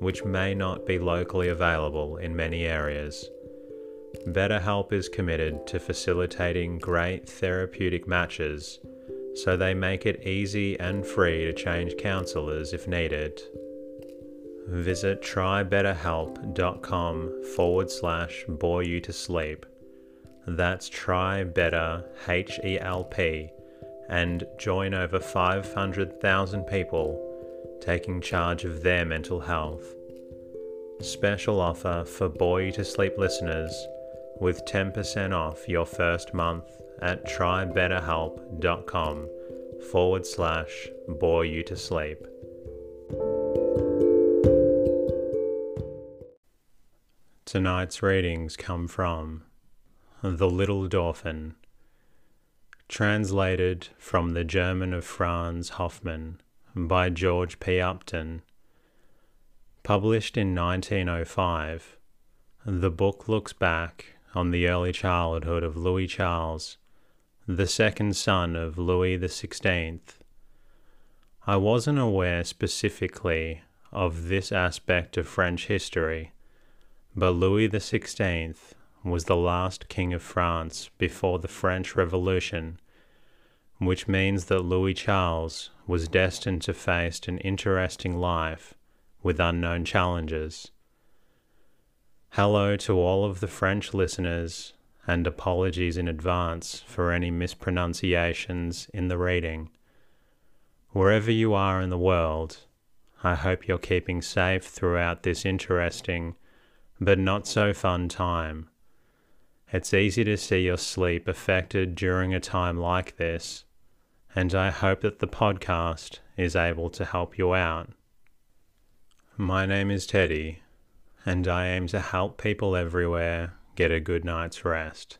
which may not be locally available in many areas. BetterHelp is committed to facilitating great therapeutic matches, so they make it easy and free to change counselors if needed. Visit trybetterhelp.com forward slash bore you to sleep. That's try better H E L P and join over 500,000 people taking charge of their mental health. Special offer for Bore You to Sleep listeners with 10% off your first month at trybetterhelp.com forward slash bore you to sleep. Tonight's readings come from The Little Dauphin, translated from the German of Franz Hoffmann by George P. Upton. Published in 1905, the book looks back on the early childhood of Louis Charles, the second son of Louis XVI. I wasn't aware specifically of this aspect of French history, but Louis XVI was the last king of France before the French Revolution which means that Louis Charles was destined to face an interesting life with unknown challenges. Hello to all of the French listeners, and apologies in advance for any mispronunciations in the reading. Wherever you are in the world, I hope you're keeping safe throughout this interesting but not so fun time. It's easy to see your sleep affected during a time like this and I hope that the podcast is able to help you out. My name is Teddy, and I aim to help people everywhere get a good night's rest.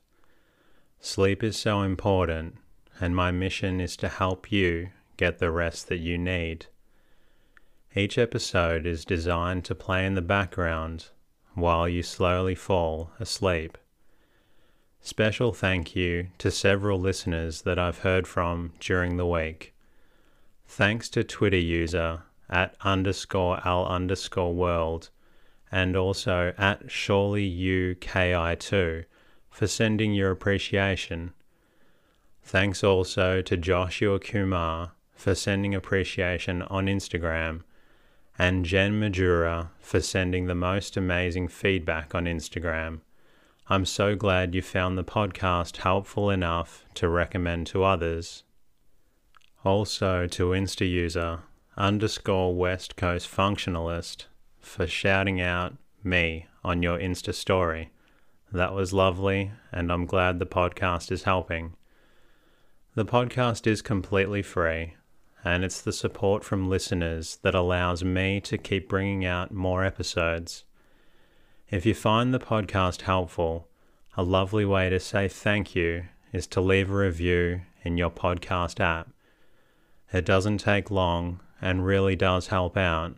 Sleep is so important, and my mission is to help you get the rest that you need. Each episode is designed to play in the background while you slowly fall asleep. Special thank you to several listeners that I've heard from during the week. Thanks to Twitter user at underscore L underscore world and also at surely UKI2 for sending your appreciation. Thanks also to Joshua Kumar for sending appreciation on Instagram and Jen Majura for sending the most amazing feedback on Instagram. I'm so glad you found the podcast helpful enough to recommend to others. Also to Insta user underscore West Coast Functionalist for shouting out me on your Insta story. That was lovely, and I'm glad the podcast is helping. The podcast is completely free, and it's the support from listeners that allows me to keep bringing out more episodes. If you find the podcast helpful, a lovely way to say thank you is to leave a review in your podcast app. It doesn't take long and really does help out.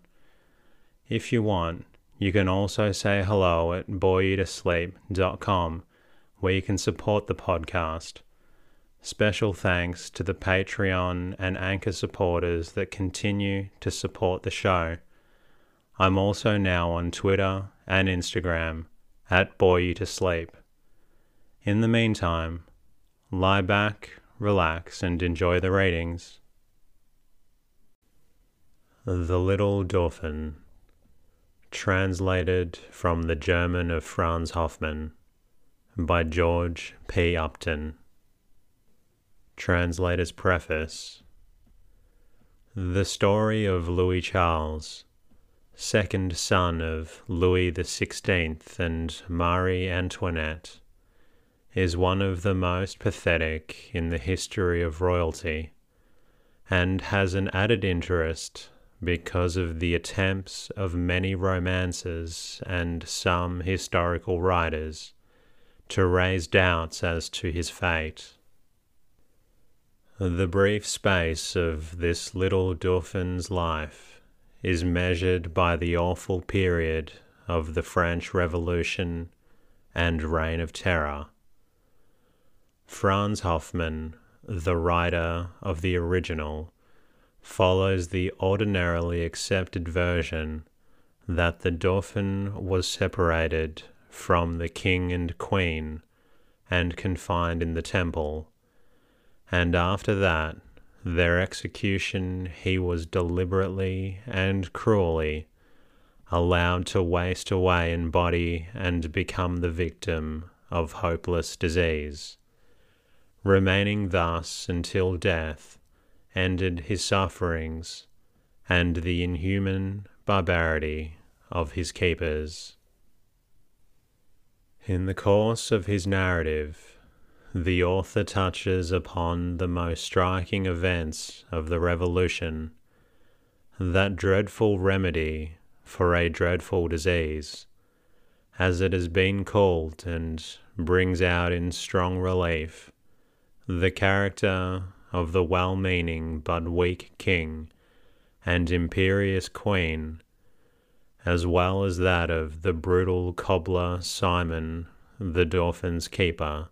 If you want, You can also say hello at boreyoutosleep.com where you can support the podcast. Special thanks to the Patreon and Anchor supporters that continue to support the show. I'm also now on Twitter and Instagram at Bore You to Sleep. In the meantime, lie back, relax, and enjoy the ratings. The Little Dauphin Translated from the German of Franz Hoffmann by George P. Upton. Translator's Preface The story of Louis Charles, second son of Louis the Sixteenth and Marie Antoinette, is one of the most pathetic in the history of royalty, and has an added interest because of the attempts of many romancers and some historical writers to raise doubts as to his fate. The brief space of this little Dauphin's life is measured by the awful period of the French Revolution and Reign of Terror. Franz Hoffmann, the writer of the original, follows the ordinarily accepted version that the Dauphin was separated from the king and queen and confined in the temple, and after that, their execution he was deliberately and cruelly allowed to waste away in body and become the victim of hopeless disease, remaining thus until death ended his sufferings and the inhuman barbarity of his keepers. In the course of his narrative, the author touches upon the most striking events of the Revolution, that dreadful remedy for a dreadful disease, as it has been called, and brings out in strong relief the character of the well meaning but weak king and imperious queen, as well as that of the brutal cobbler Simon, the Dauphin's keeper.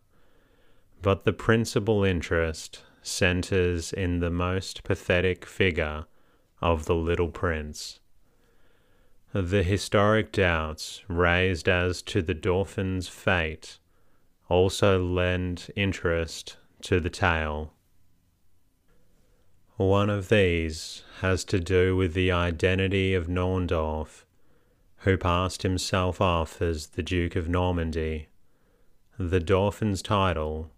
But the principal interest centers in the most pathetic figure of the little prince. The historic doubts raised as to the Dauphin's fate also lend interest to the tale. One of these has to do with the identity of Naundorf, who passed himself off as the Duke of Normandy, the Dauphin's title,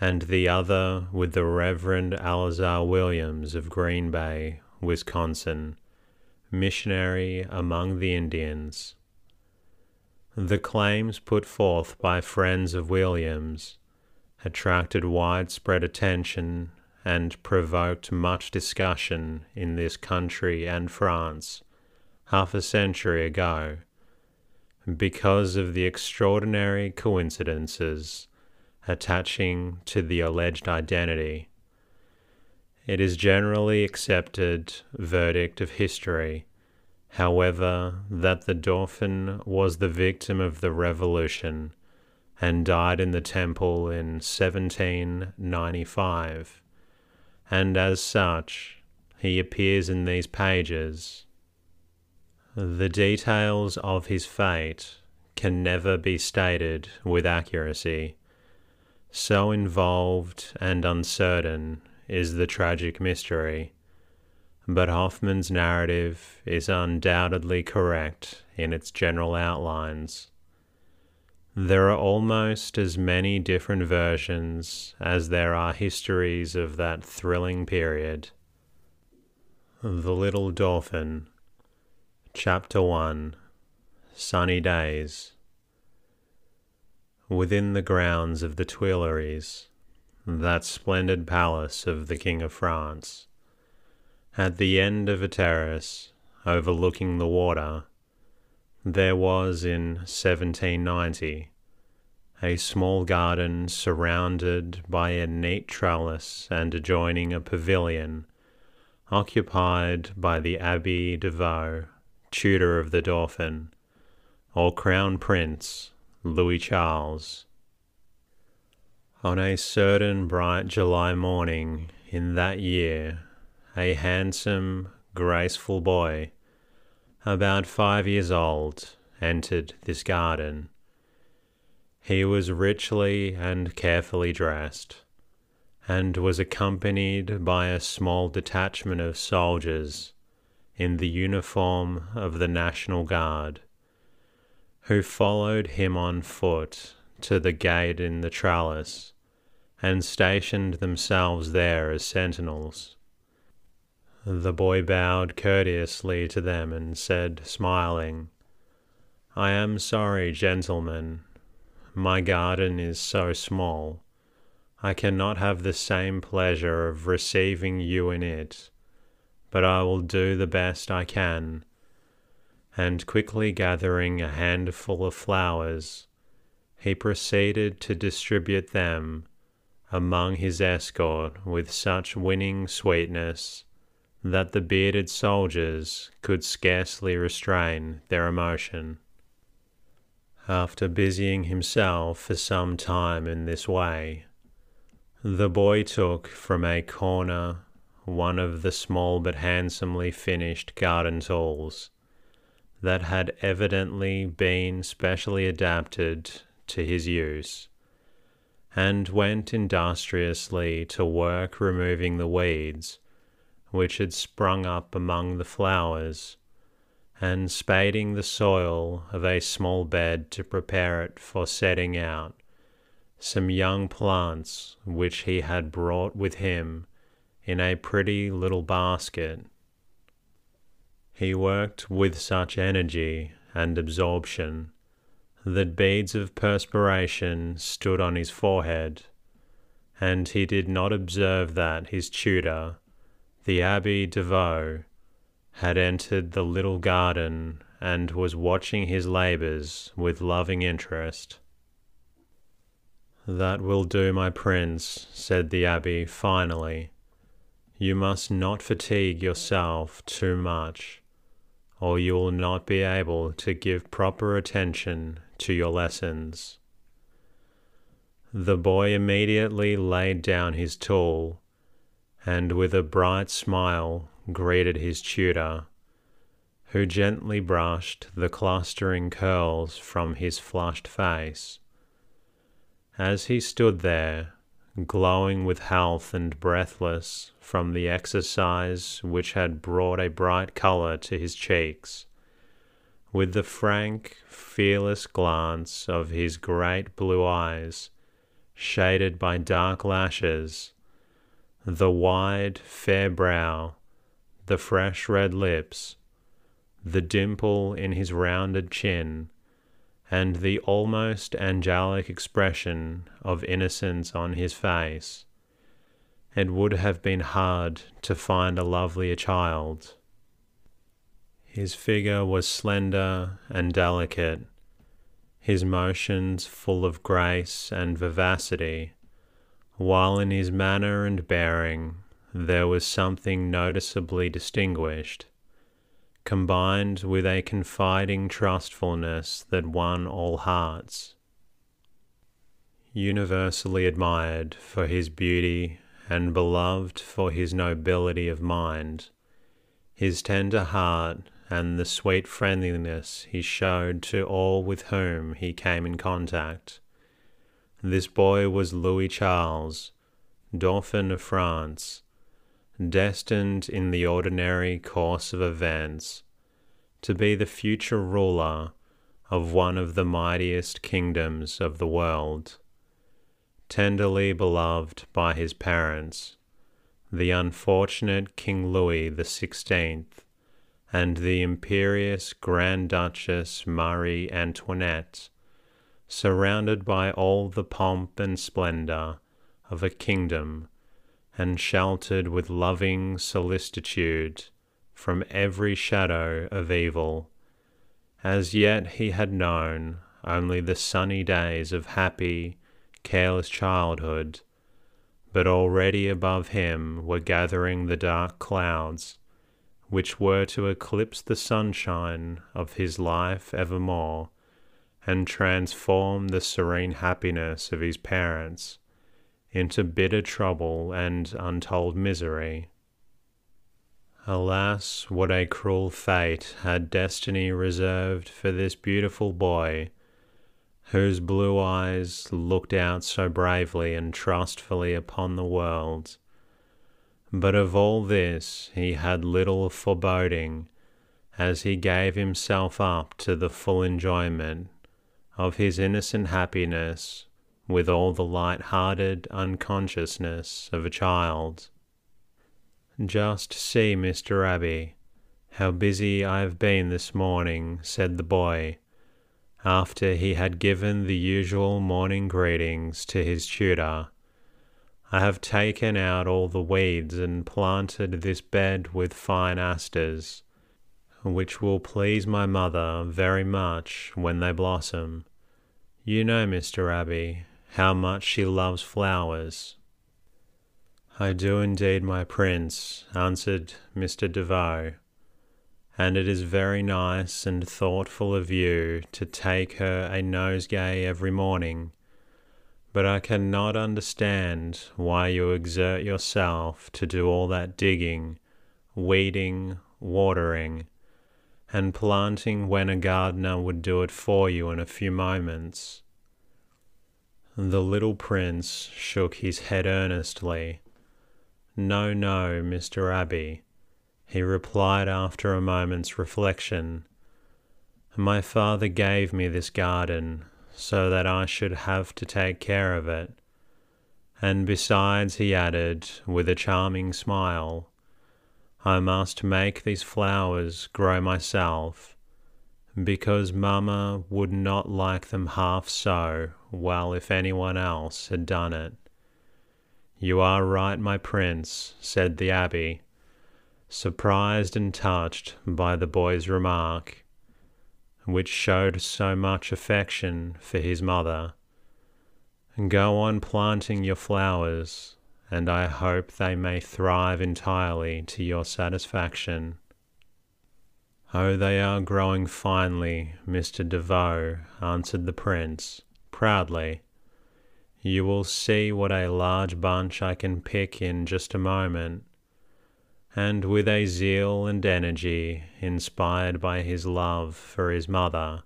and the other with the Reverend Eleazar Williams of Green Bay, Wisconsin, missionary among the Indians. The claims put forth by friends of Williams attracted widespread attention and provoked much discussion in this country and France half a century ago because of the extraordinary coincidences attaching to the alleged identity. It is generally accepted verdict of history, however, that the Dauphin was the victim of the revolution and died in the temple in 1795 and as such, he appears in these pages. The details of his fate can never be stated with accuracy. So involved and uncertain is the tragic mystery. But Hoffmann's narrative is undoubtedly correct in its general outlines. There are almost as many different versions as there are histories of that thrilling period. The Little Dauphin, Chapter 1 Sunny Days. Within the grounds of the Tuileries, that splendid palace of the King of France, at the end of a terrace overlooking the water, there was in 1790 a small garden surrounded by a neat trellis and adjoining a pavilion occupied by the Abbe Davaux, tutor of the Dauphin, or Crown Prince Louis Charles. On a certain bright July morning in that year, a handsome, graceful boy, about five years old, entered this garden. He was richly and carefully dressed, and was accompanied by a small detachment of soldiers in the uniform of the National Guard, who followed him on foot to the gate in the trellis and stationed themselves there as sentinels. The boy bowed courteously to them and said, smiling, I am sorry, gentlemen. My garden is so small. I cannot have the same pleasure of receiving you in it, but I will do the best I can. And quickly gathering a handful of flowers, he proceeded to distribute them among his escort with such winning sweetness that the bearded soldiers could scarcely restrain their emotion. After busying himself for some time in this way, the boy took from a corner one of the small but handsomely finished garden tools that had evidently been specially adapted to his use, and went industriously to work removing the weeds which had sprung up among the flowers and spading the soil of a small bed to prepare it for setting out some young plants which he had brought with him in a pretty little basket. He worked with such energy and absorption that beads of perspiration stood on his forehead, and he did not observe that his tutor, the Abbe Vaux had entered the little garden and was watching his labours with loving interest. That will do, my prince, said the abbé finally. You must not fatigue yourself too much, or you will not be able to give proper attention to your lessons. The boy immediately laid down his tool, and with a bright smile greeted his tutor, who gently brushed the clustering curls from his flushed face. As he stood there, glowing with health and breathless from the exercise which had brought a bright colour to his cheeks, with the frank, fearless glance of his great blue eyes, shaded by dark lashes, the wide, fair brow, the fresh red lips, the dimple in his rounded chin, and the almost angelic expression of innocence on his face. It would have been hard to find a lovelier child. His figure was slender and delicate, his motions full of grace and vivacity, while in his manner and bearing there was something noticeably distinguished, combined with a confiding trustfulness that won all hearts. Universally admired for his beauty and beloved for his nobility of mind, his tender heart and the sweet friendliness he showed to all with whom he came in contact. This boy was Louis Charles, Dauphin of France, destined in the ordinary course of events to be the future ruler of one of the mightiest kingdoms of the world. Tenderly beloved by his parents, the unfortunate King Louis the Sixteenth and the imperious Grand Duchess Marie Antoinette, surrounded by all the pomp and splendour of a kingdom and sheltered with loving solicitude from every shadow of evil. As yet he had known only the sunny days of happy, careless childhood, but already above him were gathering the dark clouds which were to eclipse the sunshine of his life evermore and transform the serene happiness of his parents into bitter trouble and untold misery. Alas, what a cruel fate had destiny reserved for this beautiful boy, whose blue eyes looked out so bravely and trustfully upon the world. But of all this he had little foreboding, as he gave himself up to the full enjoyment of his innocent happiness with all the light-hearted unconsciousness of a child. Just see, Mr. Abbey, how busy I have been this morning, said the boy, after he had given the usual morning greetings to his tutor. I have taken out all the weeds and planted this bed with fine asters, which will please my mother very much when they blossom. You know, Mr. Abbey, how much she loves flowers. I do indeed, my prince, answered Mr. Davaux, and it is very nice and thoughtful of you to take her a nosegay every morning. But I cannot understand why you exert yourself to do all that digging, weeding, watering, and planting when a gardener would do it for you in a few moments. The little prince shook his head earnestly no, no, Mr. Abbey, he replied after a moment's reflection. My father gave me this garden so that I should have to take care of it. And besides, he added, with a charming smile, I must make these flowers grow myself, because Mamma would not like them half so well if anyone else had done it. You are right, my prince, said the abbé, surprised and touched by the boy's remark, which showed so much affection for his mother. Go on planting your flowers, and I hope they may thrive entirely to your satisfaction. Oh, they are growing finely, Mr. Davaux, answered the prince, proudly. You will see what a large bunch I can pick in just a moment. And with a zeal and energy inspired by his love for his mother,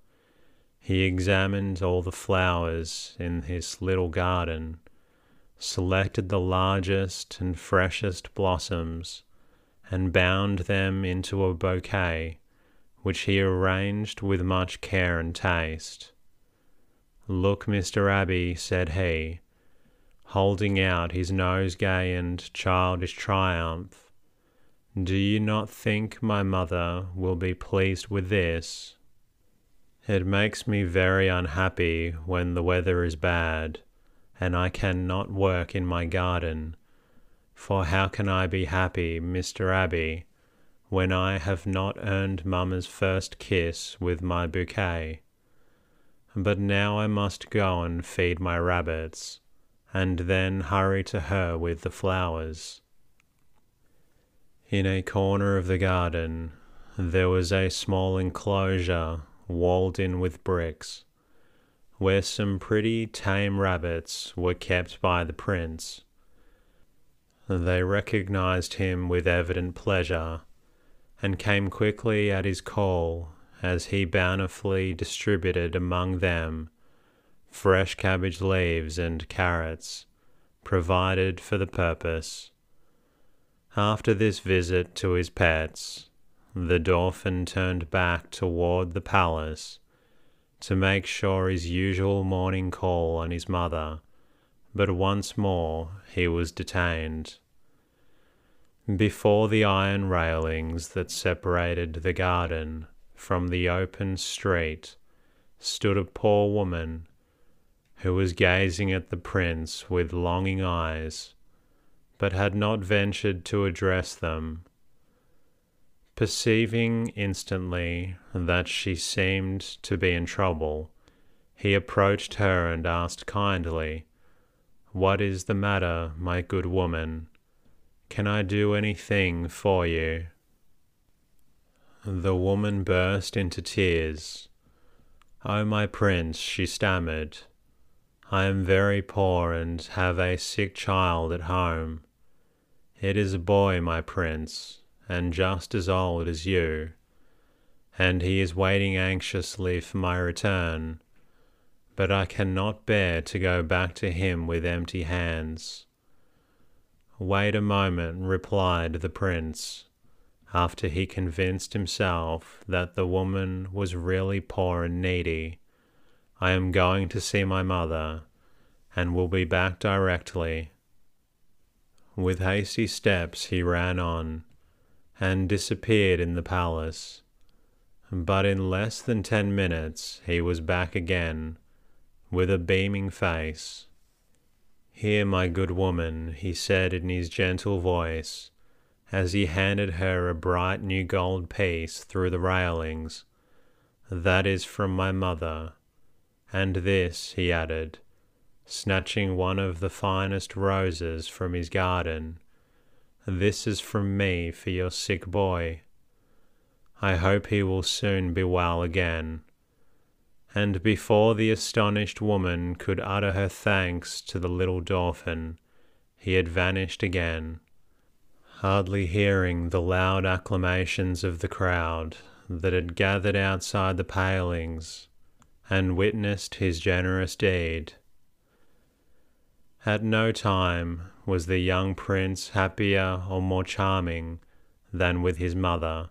he examined all the flowers in his little garden, selected the largest and freshest blossoms, and bound them into a bouquet, which he arranged with much care and taste. Look, Mr. Abbey, said he, holding out his nosegay and childish triumph. Do you not think my mother will be pleased with this? It makes me very unhappy when the weather is bad, and I cannot work in my garden. For how can I be happy, Mr. Abbey, when I have not earned mamma's first kiss with my bouquet? But now I must go and feed my rabbits, and then hurry to her with the flowers. In a corner of the garden there was a small enclosure walled in with bricks, where some pretty tame rabbits were kept by the prince. They recognized him with evident pleasure, and came quickly at his call as he bountifully distributed among them fresh cabbage leaves and carrots, provided for the purpose. After this visit to his pets, the Dauphin turned back toward the palace to make sure his usual morning call on his mother, but once more he was detained. Before the iron railings that separated the garden from the open street stood a poor woman who was gazing at the prince with longing eyes, but had not ventured to address them. Perceiving instantly that she seemed to be in trouble, he approached her and asked kindly, What is the matter, my good woman? Can I do anything for you? The woman burst into tears. Oh, my prince, she stammered, I am very poor and have a sick child at home. It is a boy, my prince, and just as old as you, and he is waiting anxiously for my return, but I cannot bear to go back to him with empty hands. Wait a moment, replied the prince, after he convinced himself that the woman was really poor and needy. I am going to see my mother, and will be back directly. With hasty steps he ran on, and disappeared in the palace. But in less than ten minutes he was back again, with a beaming face. Here, my good woman, he said in his gentle voice, as he handed her a bright new gold piece through the railings. That is from my mother. And this, he added, snatching one of the finest roses from his garden, this is from me for your sick boy. I hope he will soon be well again. And before the astonished woman could utter her thanks to the little Dauphin, he had vanished again hardly hearing the loud acclamations of the crowd that had gathered outside the palings and witnessed his generous deed. At no time was the young prince happier or more charming than with his mother,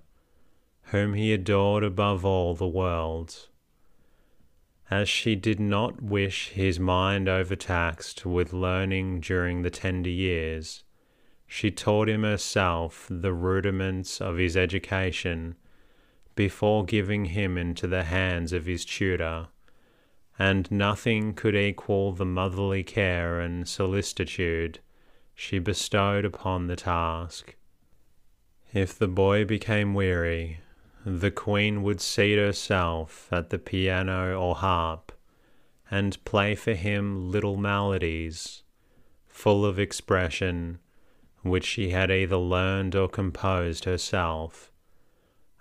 whom he adored above all the world. As she did not wish his mind overtaxed with learning during the tender years, she taught him herself the rudiments of his education before giving him into the hands of his tutor, and nothing could equal the motherly care and solicitude she bestowed upon the task. If the boy became weary, the queen would seat herself at the piano or harp and play for him little melodies full of expression which she had either learned or composed herself,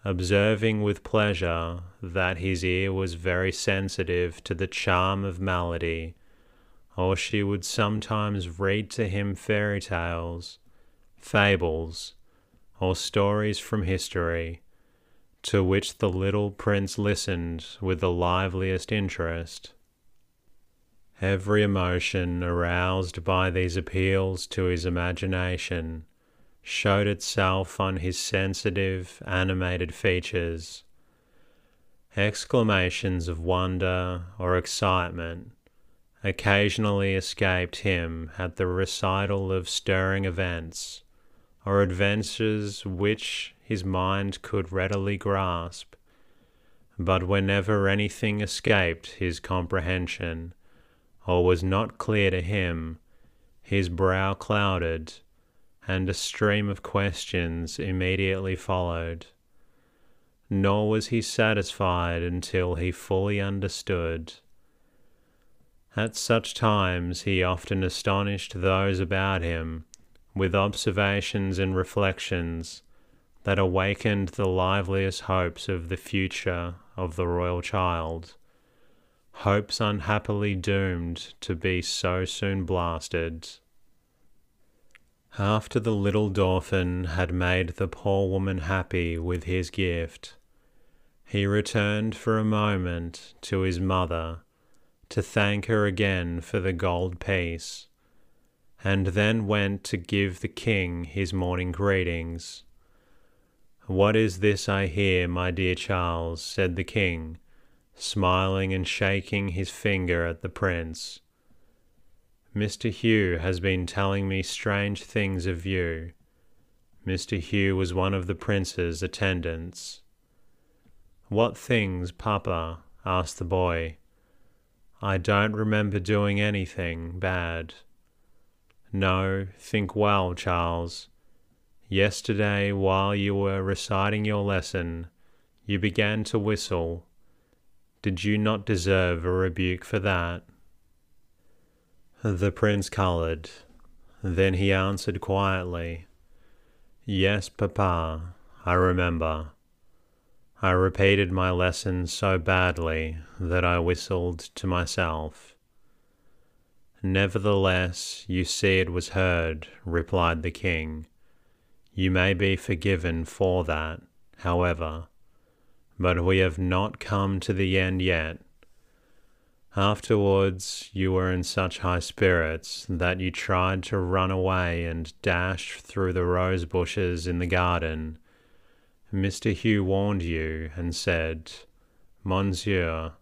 observing with pleasure that his ear was very sensitive to the charm of melody, or she would sometimes read to him fairy tales, fables, or stories from history, to which the little prince listened with the liveliest interest. Every emotion aroused by these appeals to his imagination showed itself on his sensitive, animated features. Exclamations of wonder or excitement occasionally escaped him at the recital of stirring events or adventures which his mind could readily grasp. But whenever anything escaped his comprehension, or was not clear to him, his brow clouded, and a stream of questions immediately followed. Nor was he satisfied until he fully understood. At such times he often astonished those about him with observations and reflections that awakened the liveliest hopes of the future of the royal child hopes unhappily doomed to be so soon blasted. After the little Dauphin had made the poor woman happy with his gift, he returned for a moment to his mother to thank her again for the gold piece, and then went to give the king his morning greetings. What is this I hear, my dear Charles? said the king smiling and shaking his finger at the prince. Mr. Hue has been telling me strange things of you. Mr. Hue was one of the prince's attendants. What things, papa? asked the boy. I don't remember doing anything bad. No, think well, Charles. Yesterday, while you were reciting your lesson, you began to whistle did you not deserve a rebuke for that? The prince coloured. Then he answered quietly, Yes, papa, I remember. I repeated my lesson so badly that I whistled to myself. Nevertheless, you see it was heard, replied the king. You may be forgiven for that, however, but we have not come to the end yet. Afterwards, you were in such high spirits that you tried to run away and dash through the rose bushes in the garden. Mr. Hue warned you and said, Monsieur,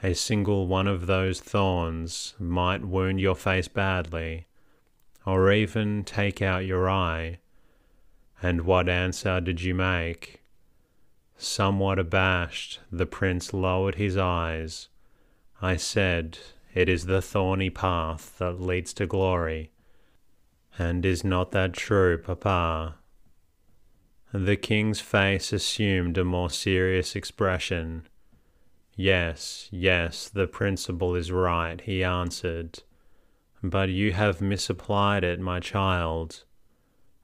a single one of those thorns might wound your face badly, or even take out your eye. And what answer did you make? Somewhat abashed, the prince lowered his eyes. I said, It is the thorny path that leads to glory. And is not that true, Papa? The king's face assumed a more serious expression. Yes, yes, the principle is right, he answered. But you have misapplied it, my child.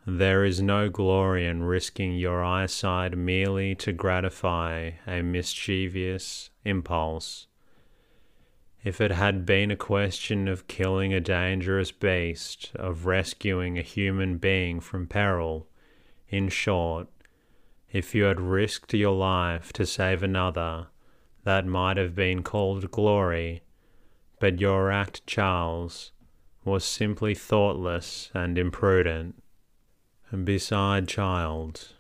There is no glory in risking your eyesight merely to gratify a mischievous impulse. If it had been a question of killing a dangerous beast, of rescuing a human being from peril, in short, if you had risked your life to save another, that might have been called glory, but your act, Charles, was simply thoughtless and imprudent. And beside, child,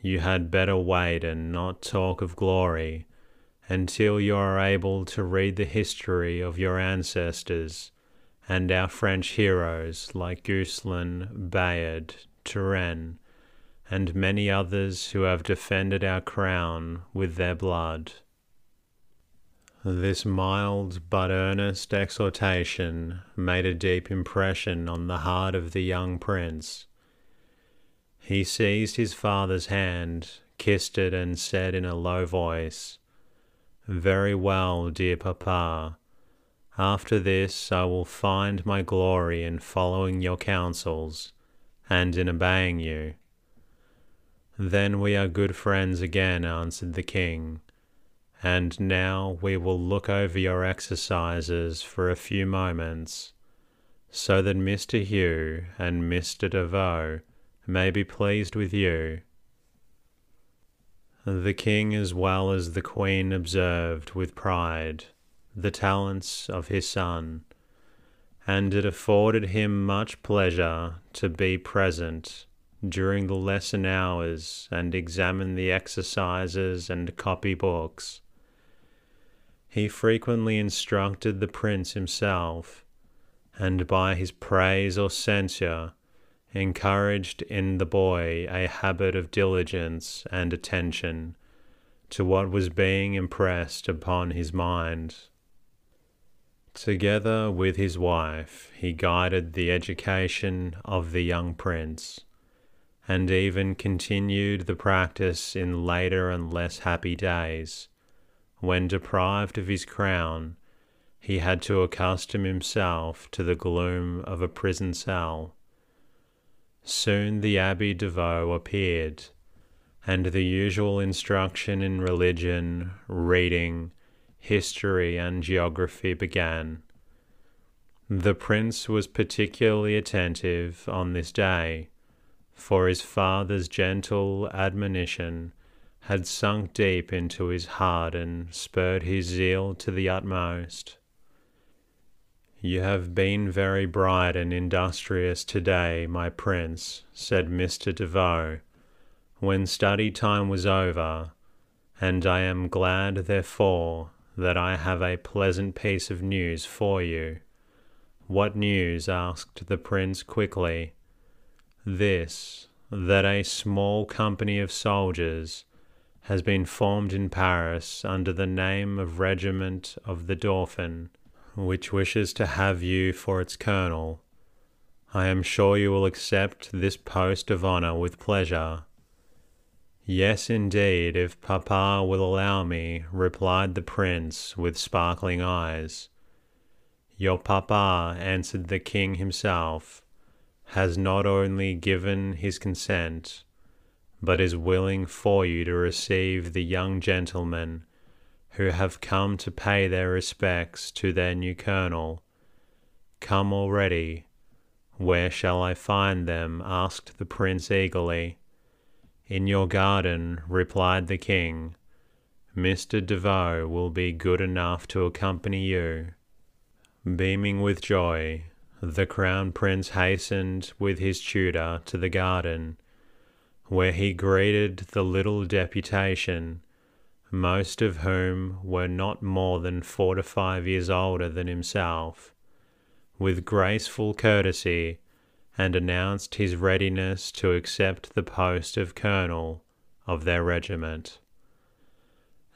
you had better wait and not talk of glory until you are able to read the history of your ancestors and our French heroes like Guesclin, Bayard, Turenne, and many others who have defended our crown with their blood. This mild but earnest exhortation made a deep impression on the heart of the young prince. He seized his father's hand, kissed it, and said in a low voice, Very well, dear papa. After this I will find my glory in following your counsels and in obeying you. Then we are good friends again, answered the king and now we will look over your exercises for a few moments, so that Mr. Hue and Mr. Davaux may be pleased with you. The king as well as the queen observed with pride the talents of his son, and it afforded him much pleasure to be present during the lesson hours and examine the exercises and copy books. He frequently instructed the prince himself, and by his praise or censure encouraged in the boy a habit of diligence and attention to what was being impressed upon his mind. Together with his wife, he guided the education of the young prince, and even continued the practice in later and less happy days when deprived of his crown, he had to accustom himself to the gloom of a prison cell. Soon the Abbe Davaux appeared, and the usual instruction in religion, reading, history, and geography began. The prince was particularly attentive on this day, for his father's gentle admonition had sunk deep into his heart and spurred his zeal to the utmost. You have been very bright and industrious today, my prince, said Mr. Davaux, when study time was over, and I am glad, therefore, that I have a pleasant piece of news for you. What news? asked the prince quickly. This, that a small company of soldiers has been formed in Paris under the name of Regiment of the Dauphin, which wishes to have you for its colonel. I am sure you will accept this post of honour with pleasure. Yes, indeed, if papa will allow me, replied the prince with sparkling eyes. Your papa, answered the king himself, has not only given his consent, but is willing for you to receive the young gentlemen who have come to pay their respects to their new colonel. Come already. Where shall I find them? asked the prince eagerly. In your garden, replied the king. Mr. Davaux will be good enough to accompany you. Beaming with joy, the crown prince hastened with his tutor to the garden, where he greeted the little deputation most of whom were not more than four to five years older than himself, with graceful courtesy, and announced his readiness to accept the post of colonel of their regiment.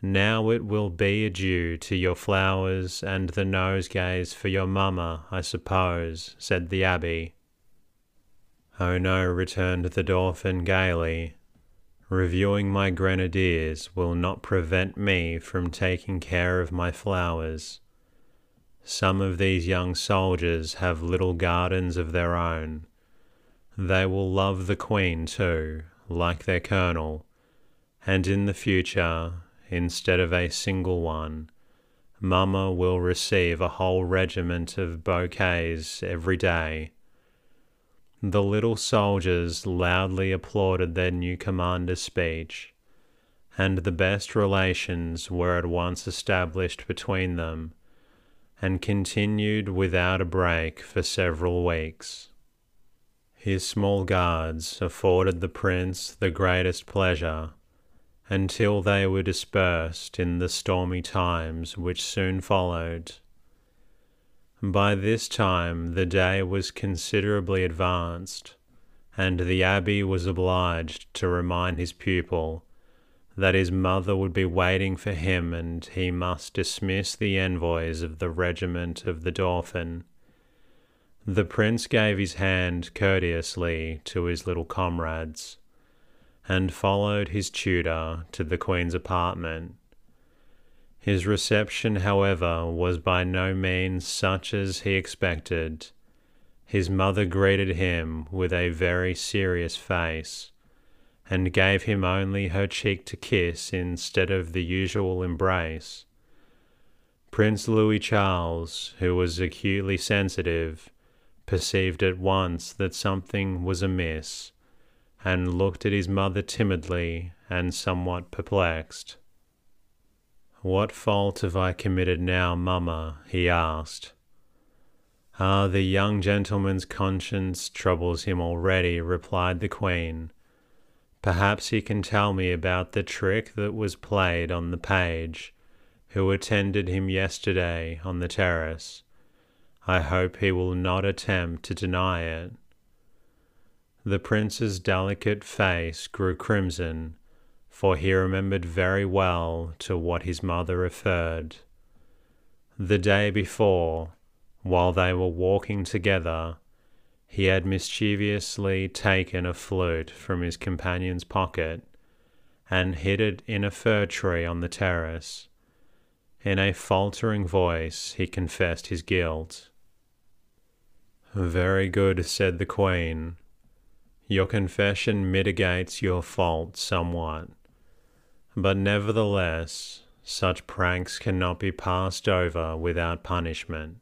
Now it will be adieu to your flowers and the nosegays for your mamma, I suppose, said the abbé. Oh no, returned the Dauphin gaily, Reviewing my grenadiers will not prevent me from taking care of my flowers. Some of these young soldiers have little gardens of their own. They will love the Queen too, like their colonel, and in the future, instead of a single one, Mamma will receive a whole regiment of bouquets every day the little soldiers loudly applauded their new commander's speech, and the best relations were at once established between them, and continued without a break for several weeks. His small guards afforded the prince the greatest pleasure, until they were dispersed in the stormy times which soon followed. By this time the day was considerably advanced, and the abbé was obliged to remind his pupil that his mother would be waiting for him and he must dismiss the envoys of the regiment of the Dauphin. The prince gave his hand courteously to his little comrades, and followed his tutor to the queen's apartment. His reception, however, was by no means such as he expected. His mother greeted him with a very serious face, and gave him only her cheek to kiss instead of the usual embrace. Prince Louis Charles, who was acutely sensitive, perceived at once that something was amiss, and looked at his mother timidly and somewhat perplexed. What fault have I committed now, mamma? he asked. Ah, the young gentleman's conscience troubles him already, replied the queen. Perhaps he can tell me about the trick that was played on the page who attended him yesterday on the terrace. I hope he will not attempt to deny it. The prince's delicate face grew crimson for he remembered very well to what his mother referred. The day before, while they were walking together, he had mischievously taken a flute from his companion's pocket and hid it in a fir tree on the terrace. In a faltering voice, he confessed his guilt. Very good, said the Queen. Your confession mitigates your fault somewhat. But nevertheless, such pranks cannot be passed over without punishment.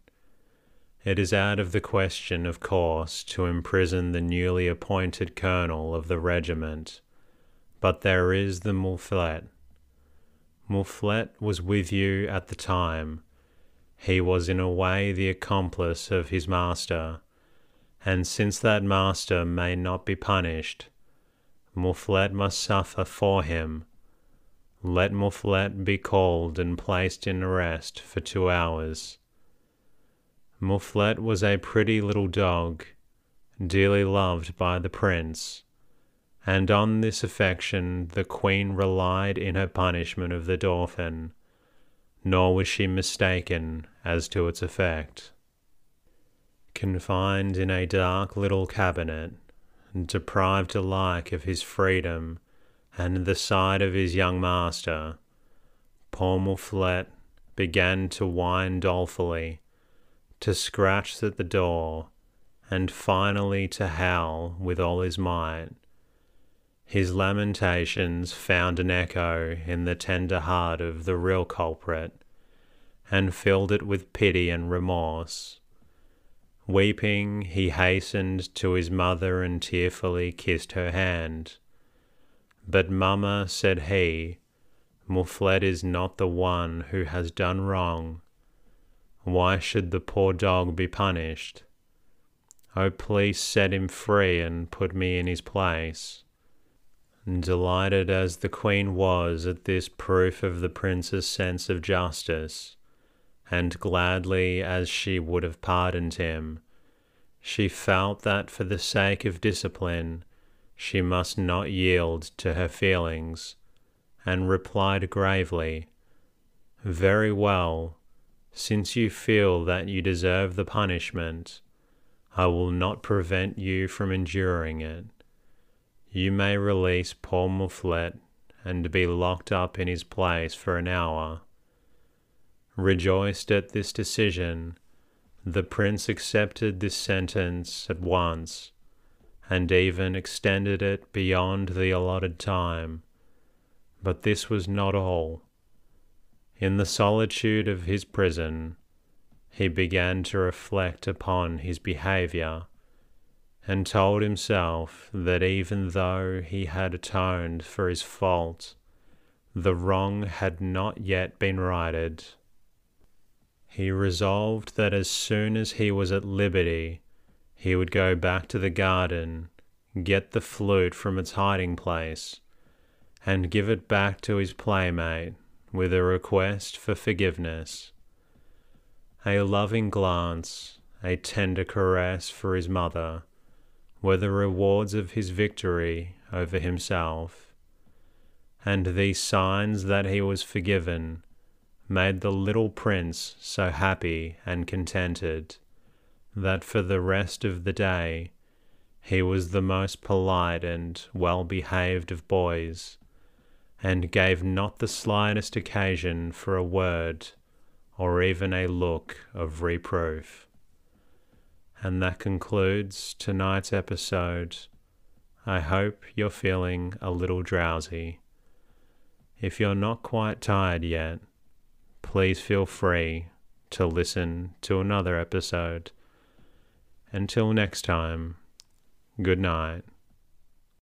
It is out of the question, of course, to imprison the newly appointed colonel of the regiment, but there is the Mouflet. Mouflet was with you at the time. He was in a way the accomplice of his master, and since that master may not be punished, Mouflet must suffer for him let Mouflet be called and placed in arrest for two hours. Mouflet was a pretty little dog, dearly loved by the prince, and on this affection the queen relied in her punishment of the Dauphin, nor was she mistaken as to its effect. Confined in a dark little cabinet, deprived alike of his freedom and the sight of his young master, Mouflet began to whine dolefully, to scratch at the door, and finally to howl with all his might. His lamentations found an echo in the tender heart of the real culprit, and filled it with pity and remorse. Weeping, he hastened to his mother and tearfully kissed her hand. But, Mamma, said he, Mouflet is not the one who has done wrong. Why should the poor dog be punished? Oh, please set him free and put me in his place. Delighted as the queen was at this proof of the prince's sense of justice, and gladly as she would have pardoned him, she felt that for the sake of discipline she must not yield to her feelings, and replied gravely, Very well, since you feel that you deserve the punishment, I will not prevent you from enduring it. You may release poor Mouflet and be locked up in his place for an hour. Rejoiced at this decision, the prince accepted this sentence at once, and even extended it beyond the allotted time. But this was not all. In the solitude of his prison, he began to reflect upon his behavior and told himself that even though he had atoned for his fault, the wrong had not yet been righted. He resolved that as soon as he was at liberty, he would go back to the garden, get the flute from its hiding place, and give it back to his playmate with a request for forgiveness. A loving glance, a tender caress for his mother, were the rewards of his victory over himself. And these signs that he was forgiven made the little prince so happy and contented that for the rest of the day he was the most polite and well behaved of boys, and gave not the slightest occasion for a word or even a look of reproof. And that concludes tonight's episode. I hope you're feeling a little drowsy. If you're not quite tired yet, please feel free to listen to another episode. Until next time, good night.